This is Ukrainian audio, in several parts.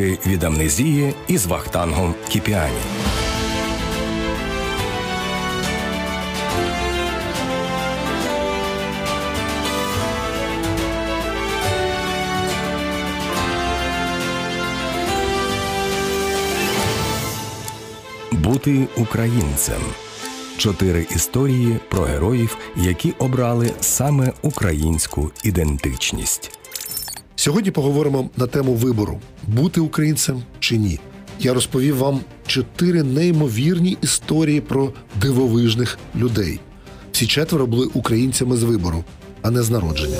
Ліки від амнезії із Вахтангом Кіпіані. Бути українцем. Чотири історії про героїв, які обрали саме українську ідентичність. Сьогодні поговоримо на тему вибору: бути українцем чи ні. Я розповів вам чотири неймовірні історії про дивовижних людей. Всі четверо були українцями з вибору, а не з народження.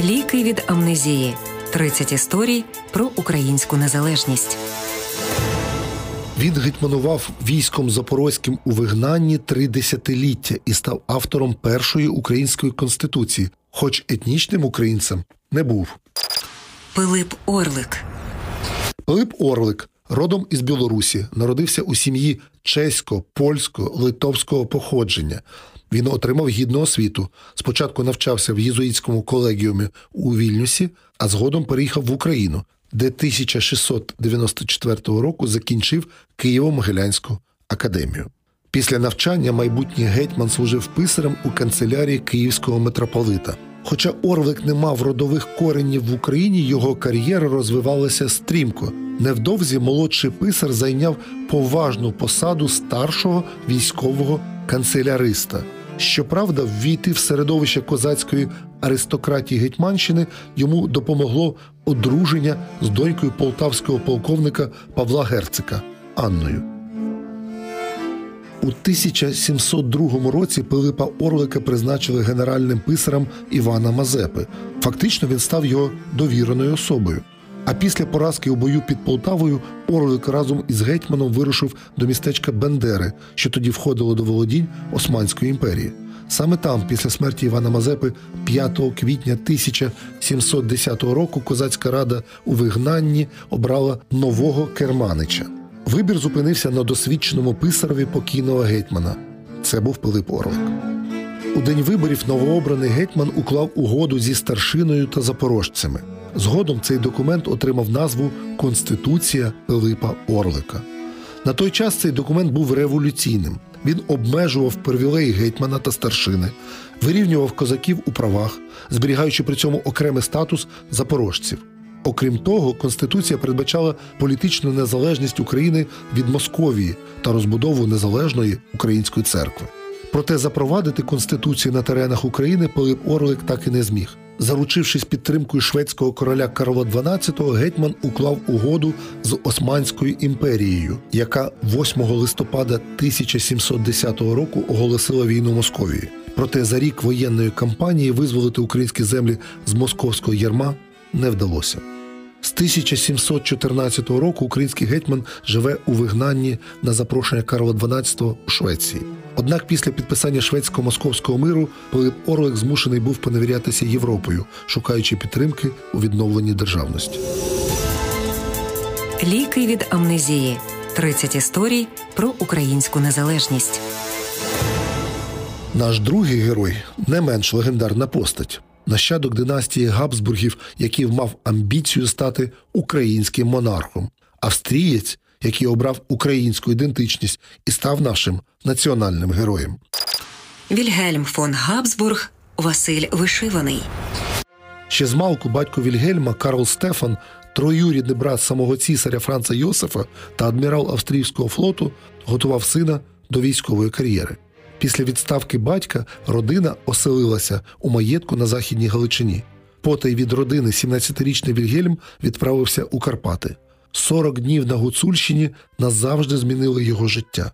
Ліки від амнезії. 30 історій про українську незалежність. Він гетьманував військом запорозьким у вигнанні три десятиліття і став автором першої української конституції, хоч етнічним українцем не був. Пилип Орлик. Пилип Орлик, родом із Білорусі, народився у сім'ї чесько, польсько, литовського походження. Він отримав гідну освіту. Спочатку навчався в єзуїтському колегіумі у Вільнюсі, а згодом переїхав в Україну, де 1694 року закінчив Києво-Могилянську академію. Після навчання майбутній гетьман служив писарем у канцелярії київського митрополита. Хоча Орлик не мав родових коренів в Україні, його кар'єра розвивалася стрімко. Невдовзі молодший писар зайняв поважну посаду старшого військового канцеляриста. Щоправда, ввійти в середовище козацької аристократії Гетьманщини йому допомогло одруження з донькою полтавського полковника Павла Герцика Анною. У 1702 році Пилипа Орлика призначили генеральним писарем Івана Мазепи. Фактично він став його довіреною особою. А після поразки у бою під Полтавою Орлик разом із гетьманом вирушив до містечка Бендери, що тоді входило до володінь Османської імперії. Саме там, після смерті Івана Мазепи, 5 квітня 1710 року, козацька рада у вигнанні обрала нового керманича. Вибір зупинився на досвідченому писарові покійного гетьмана. Це був Пилип Орлик. У день виборів новообраний гетьман уклав угоду зі старшиною та запорожцями. Згодом цей документ отримав назву Конституція Пилипа Орлика. На той час цей документ був революційним. Він обмежував привілеї гетьмана та старшини, вирівнював козаків у правах, зберігаючи при цьому окремий статус запорожців. Окрім того, Конституція передбачала політичну незалежність України від Московії та розбудову незалежної української церкви. Проте запровадити конституцію на теренах України Пилип Орлик так і не зміг. Заручившись підтримкою шведського короля Карла XII, гетьман уклав угоду з Османською імперією, яка 8 листопада 1710 року оголосила війну Московії. Проте за рік воєнної кампанії визволити українські землі з московського ярма не вдалося. З 1714 року український гетьман живе у вигнанні на запрошення Карла XII у Швеції. Однак після підписання шведсько-московського миру Пилип Орлик змушений був поневірятися Європою, шукаючи підтримки у відновленні державності. Ліки від амнезії. 30 історій про українську незалежність. Наш другий герой не менш легендарна постать. Нащадок династії Габсбургів, який мав амбіцію стати українським монархом, австрієць, який обрав українську ідентичність і став нашим національним героєм. Вільгельм фон Габсбург Василь Вишиваний. Ще з малку батько Вільгельма Карл Стефан, троюрідний брат самого цісаря Франца Йосифа та адмірал австрійського флоту, готував сина до військової кар'єри. Після відставки батька родина оселилася у маєтку на Західній Галичині. Потай від родини 17-річний Вільгельм відправився у Карпати. 40 днів на Гуцульщині назавжди змінили його життя.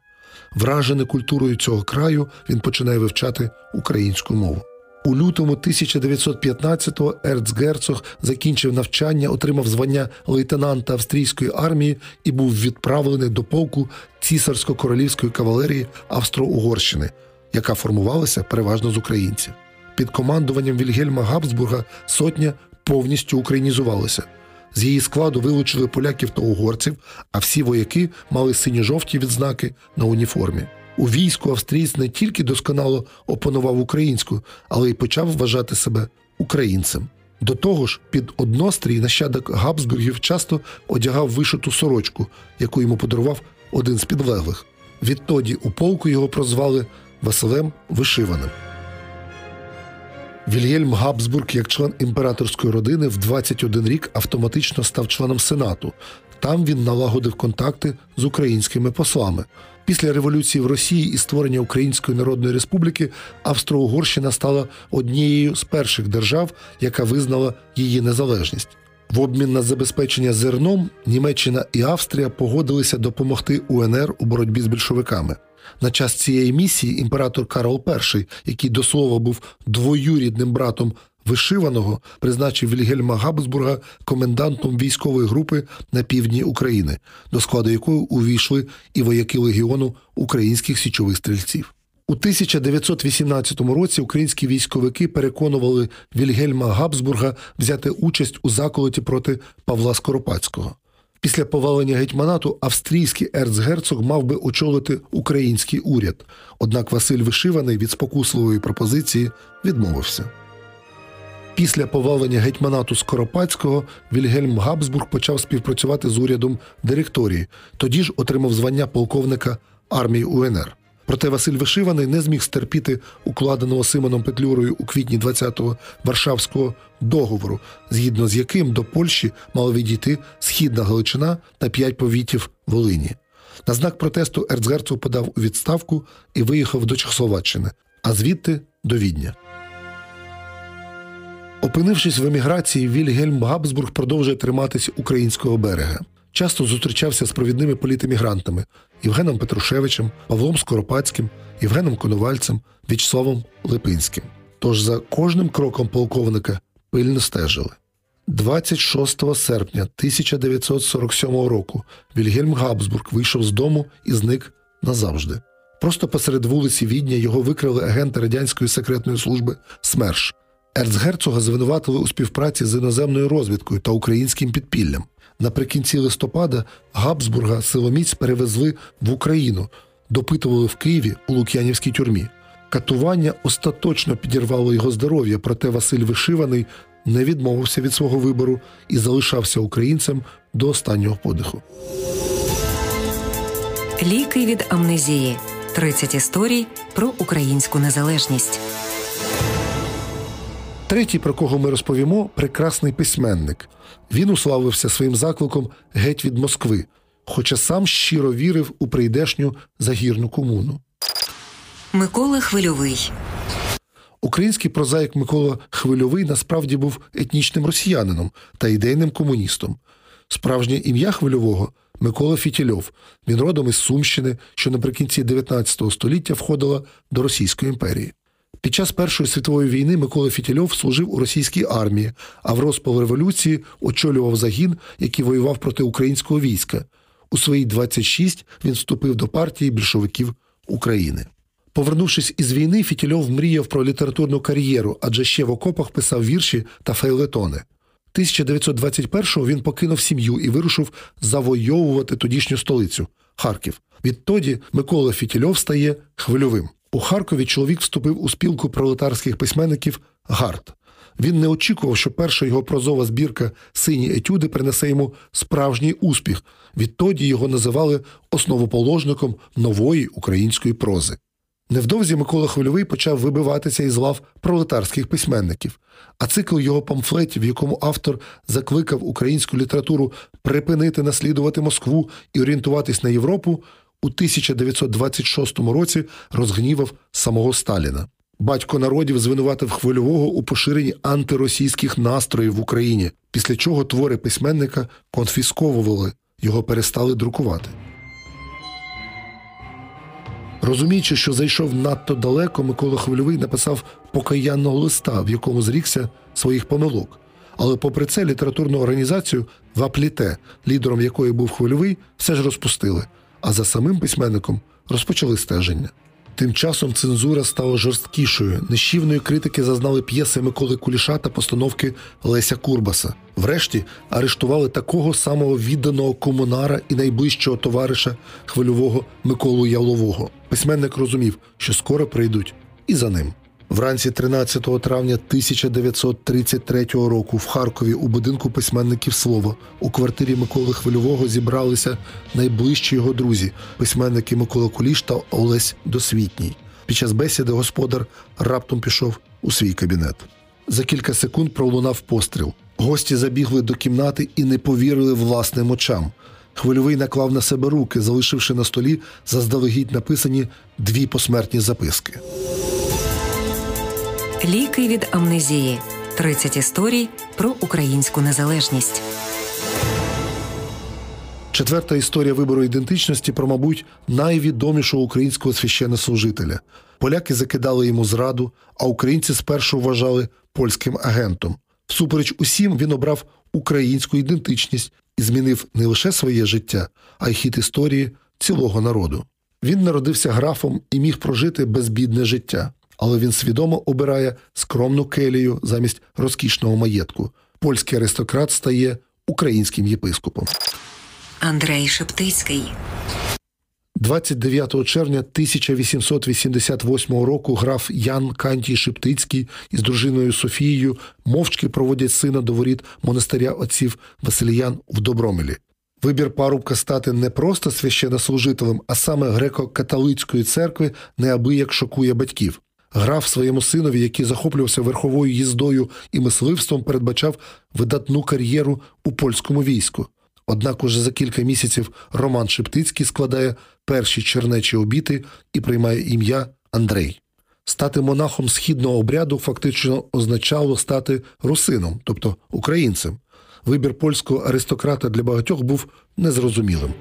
Вражений культурою цього краю, він починає вивчати українську мову. У лютому 1915-го ерцгерцог закінчив навчання, отримав звання лейтенанта австрійської армії і був відправлений до полку цісарсько-королівської кавалерії Австро-Угорщини, яка формувалася переважно з українців. Під командуванням Вільгельма Габсбурга сотня повністю українізувалася. З її складу вилучили поляків та угорців, а всі вояки мали синьо-жовті відзнаки на уніформі. У війську австрієць не тільки досконало опанував українську, але й почав вважати себе українцем. До того ж, під однострій нащадок Габсбургів часто одягав вишиту сорочку, яку йому подарував один з підлеглих. Відтоді у полку його прозвали Василем Вишиваним. Вільгельм Габсбург, як член імператорської родини, в 21 рік автоматично став членом Сенату. Там він налагодив контакти з українськими послами. Після революції в Росії і створення Української Народної Республіки Австро-Угорщина стала однією з перших держав, яка визнала її незалежність. В обмін на забезпечення зерном Німеччина і Австрія погодилися допомогти УНР у боротьбі з більшовиками. На час цієї місії імператор Карл І, який до слова був двоюрідним братом вишиваного, призначив Вільгельма Габсбурга комендантом військової групи на півдні України, до складу якої увійшли і вояки легіону українських січових стрільців. У 1918 році українські військовики переконували Вільгельма Габсбурга взяти участь у заколоті проти Павла Скоропадського. Після повалення гетьманату австрійський ерцгерцог мав би очолити український уряд. Однак Василь Вишиваний від спокусливої пропозиції відмовився. Після повалення гетьманату Скоропадського Вільгельм Габсбург почав співпрацювати з урядом директорії, тоді ж отримав звання полковника армії УНР. Проте Василь Вишиваний не зміг стерпіти укладеного Симоном Петлюрою у квітні 20-го Варшавського договору, згідно з яким до Польщі мала відійти східна Галичина та п'ять повітів Волині. На знак протесту Ерцгерцог подав у відставку і виїхав до Чехословаччини, а звідти до Відня. Опинившись в еміграції, Вільгельм Габсбург продовжує триматися українського берега. Часто зустрічався з провідними політемігрантами Євгеном Петрушевичем, Павлом Скоропадським, Євгеном Коновальцем, В'ячславом Липинським. Тож за кожним кроком полковника пильно стежили. 26 серпня 1947 року Вільгельм Габсбург вийшов з дому і зник назавжди. Просто посеред вулиці Відня його викрили агенти радянської секретної служби СМЕРШ. Ерцгерцога звинуватили у співпраці з іноземною розвідкою та українським підпіллям. Наприкінці листопада Габсбурга силоміць перевезли в Україну, допитували в Києві у Лук'янівській тюрмі. Катування остаточно підірвало його здоров'я, проте Василь Вишиваний не відмовився від свого вибору і залишався українцем до останнього подиху. Ліки від амнезії. 30 історій про українську незалежність. Третій, про кого ми розповімо, прекрасний письменник. Він уславився своїм закликом геть від Москви, хоча сам щиро вірив у прийдешню загірну комуну. Микола Хвильовий. Український прозаїк Микола Хвильовий насправді був етнічним росіянином та ідейним комуністом. Справжнє ім'я Хвильового Микола Фітільов. Він родом із Сумщини, що наприкінці 19 століття входила до Російської імперії. Під час Першої світової війни Микола Фітільов служив у російській армії, а в розпал революції очолював загін, який воював проти українського війська. У свої 26 він вступив до партії більшовиків України. Повернувшись із війни, Фітільов мріяв про літературну кар'єру, адже ще в окопах писав вірші та фейлетони. 1921-го він покинув сім'ю і вирушив завойовувати тодішню столицю Харків. Відтоді Микола Фітільов стає хвильовим. У Харкові чоловік вступив у спілку пролетарських письменників Гард. Він не очікував, що перша його прозова збірка Сині етюди принесе йому справжній успіх. Відтоді його називали основоположником нової української прози. Невдовзі Микола Хвильовий почав вибиватися із лав пролетарських письменників, а цикл його памфлетів, в якому автор закликав українську літературу припинити наслідувати Москву і орієнтуватись на Європу, у 1926 році розгнівав самого Сталіна. Батько народів звинуватив хвильового у поширенні антиросійських настроїв в Україні, після чого твори письменника конфісковували, його перестали друкувати. Розуміючи, що зайшов надто далеко, Микола Хвильовий написав покаянного листа, в якому зрікся своїх помилок. Але, попри це, літературну організацію Вапліте, лідером якої був хвильовий, все ж розпустили а за самим письменником розпочали стеження. Тим часом цензура стала жорсткішою. Нещівної критики зазнали п'єси Миколи Куліша та постановки Леся Курбаса. Врешті арештували такого самого відданого комунара і найближчого товариша хвильового Миколу Ялового. Письменник розумів, що скоро прийдуть і за ним. Вранці 13 травня 1933 року в Харкові у будинку письменників Слово у квартирі Миколи Хвильового зібралися найближчі його друзі, письменники Микола Куліш та Олесь Досвітній. Під час бесіди господар раптом пішов у свій кабінет. За кілька секунд пролунав постріл. Гості забігли до кімнати і не повірили власним очам. Хвильовий наклав на себе руки, залишивши на столі заздалегідь написані дві посмертні записки. Ліки від амнезії. 30 історій про українську незалежність. Четверта історія вибору ідентичності про, мабуть, найвідомішого українського священнослужителя. Поляки закидали йому зраду, а українці спершу вважали польським агентом. Всупереч усім він обрав українську ідентичність і змінив не лише своє життя, а й хід історії цілого народу. Він народився графом і міг прожити безбідне життя, але він свідомо обирає скромну келію замість розкішного маєтку. Польський аристократ стає українським єпископом. Андрей Шептицький 29 червня 1888 року граф Ян Кантій Шептицький із дружиною Софією мовчки проводять сина до воріт монастиря отців Василіян в Добромелі. Вибір парубка стати не просто священнослужителем, а саме греко-католицької церкви неабияк шокує батьків. Граф своєму синові, який захоплювався верховою їздою і мисливством, передбачав видатну кар'єру у польському війську. Однак уже за кілька місяців Роман Шептицький складає перші чернечі обіти і приймає ім'я Андрей. Стати монахом східного обряду фактично означало стати русином, тобто українцем. Вибір польського аристократа для багатьох був незрозумілим.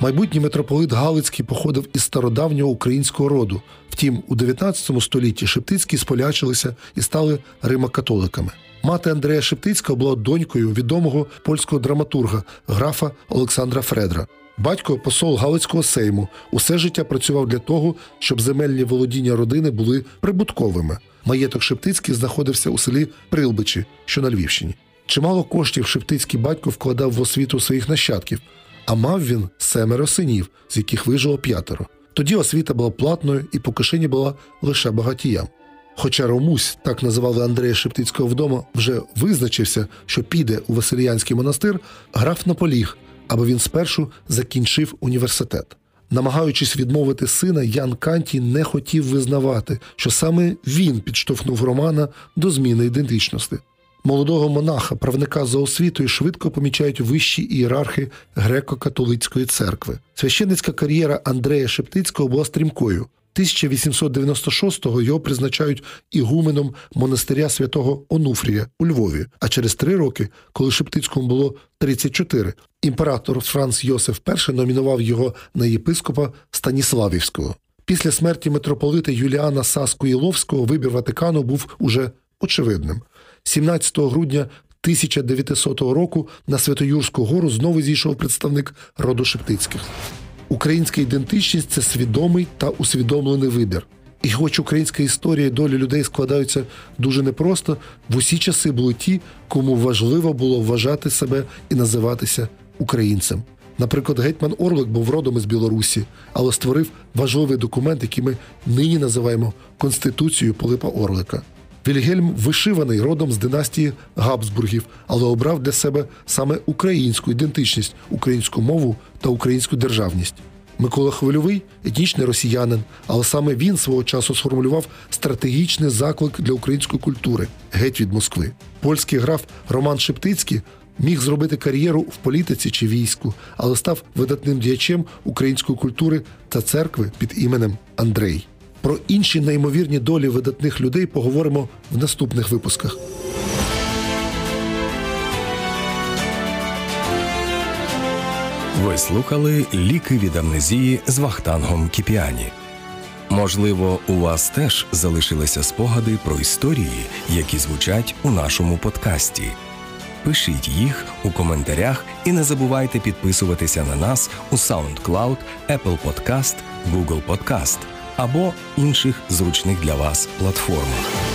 Майбутній митрополит Галицький походив із стародавнього українського роду. Втім, у 19 столітті Шептицькі сполячилися і стали римокатоликами. Мати Андрея Шептицького була донькою відомого польського драматурга графа Олександра Фредра. Батько посол Галицького сейму усе життя працював для того, щоб земельні володіння родини були прибутковими. Маєток Шептицький знаходився у селі Прилбичі, що на Львівщині. Чимало коштів Шептицький батько вкладав в освіту своїх нащадків, а мав він семеро синів, з яких вижило п'ятеро. Тоді освіта була платною і по кишені була лише багатіям. Хоча Ромусь, так називали Андрея Шептицького вдома, вже визначився, що піде у Василіянський монастир, граф наполіг, аби він спершу закінчив університет. Намагаючись відмовити сина, Ян Кантій не хотів визнавати, що саме він підштовхнув Романа до зміни ідентичності. Молодого монаха, правника за освітою, швидко помічають вищі ієрархи греко-католицької церкви. Священницька кар'єра Андрея Шептицького була стрімкою. 1896-го його призначають ігуменом монастиря святого Онуфрія у Львові. А через три роки, коли Шептицькому було 34, імператор Франц Йосиф І номінував його на єпископа Станіславівського. Після смерті митрополита Юліана Саско-Іловського вибір Ватикану був уже очевидним. 17 грудня 1900 року на Святоюрську гору знову зійшов представник роду Шептицьких. Українська ідентичність це свідомий та усвідомлений вибір. І хоч українська історія і долі людей складаються дуже непросто, в усі часи були ті, кому важливо було вважати себе і називатися українцем. Наприклад, гетьман Орлик був родом із Білорусі, але створив важливий документ, який ми нині називаємо Конституцією Пилипа Орлика. Вільгельм вишиваний родом з династії Габсбургів, але обрав для себе саме українську ідентичність, українську мову та українську державність. Микола Хвильовий етнічний росіянин, але саме він свого часу сформулював стратегічний заклик для української культури геть від Москви. Польський граф Роман Шептицький міг зробити кар'єру в політиці чи війську, але став видатним діячем української культури та церкви під іменем Андрей. Про інші неймовірні долі видатних людей поговоримо в наступних випусках. Ви слухали ліки від амнезії з Вахтангом Кіпіані. Можливо, у вас теж залишилися спогади про історії, які звучать у нашому подкасті. Пишіть їх у коментарях і не забувайте підписуватися на нас у SoundCloud, Apple Podcast, Google Podcast або інших зручних для вас платформах.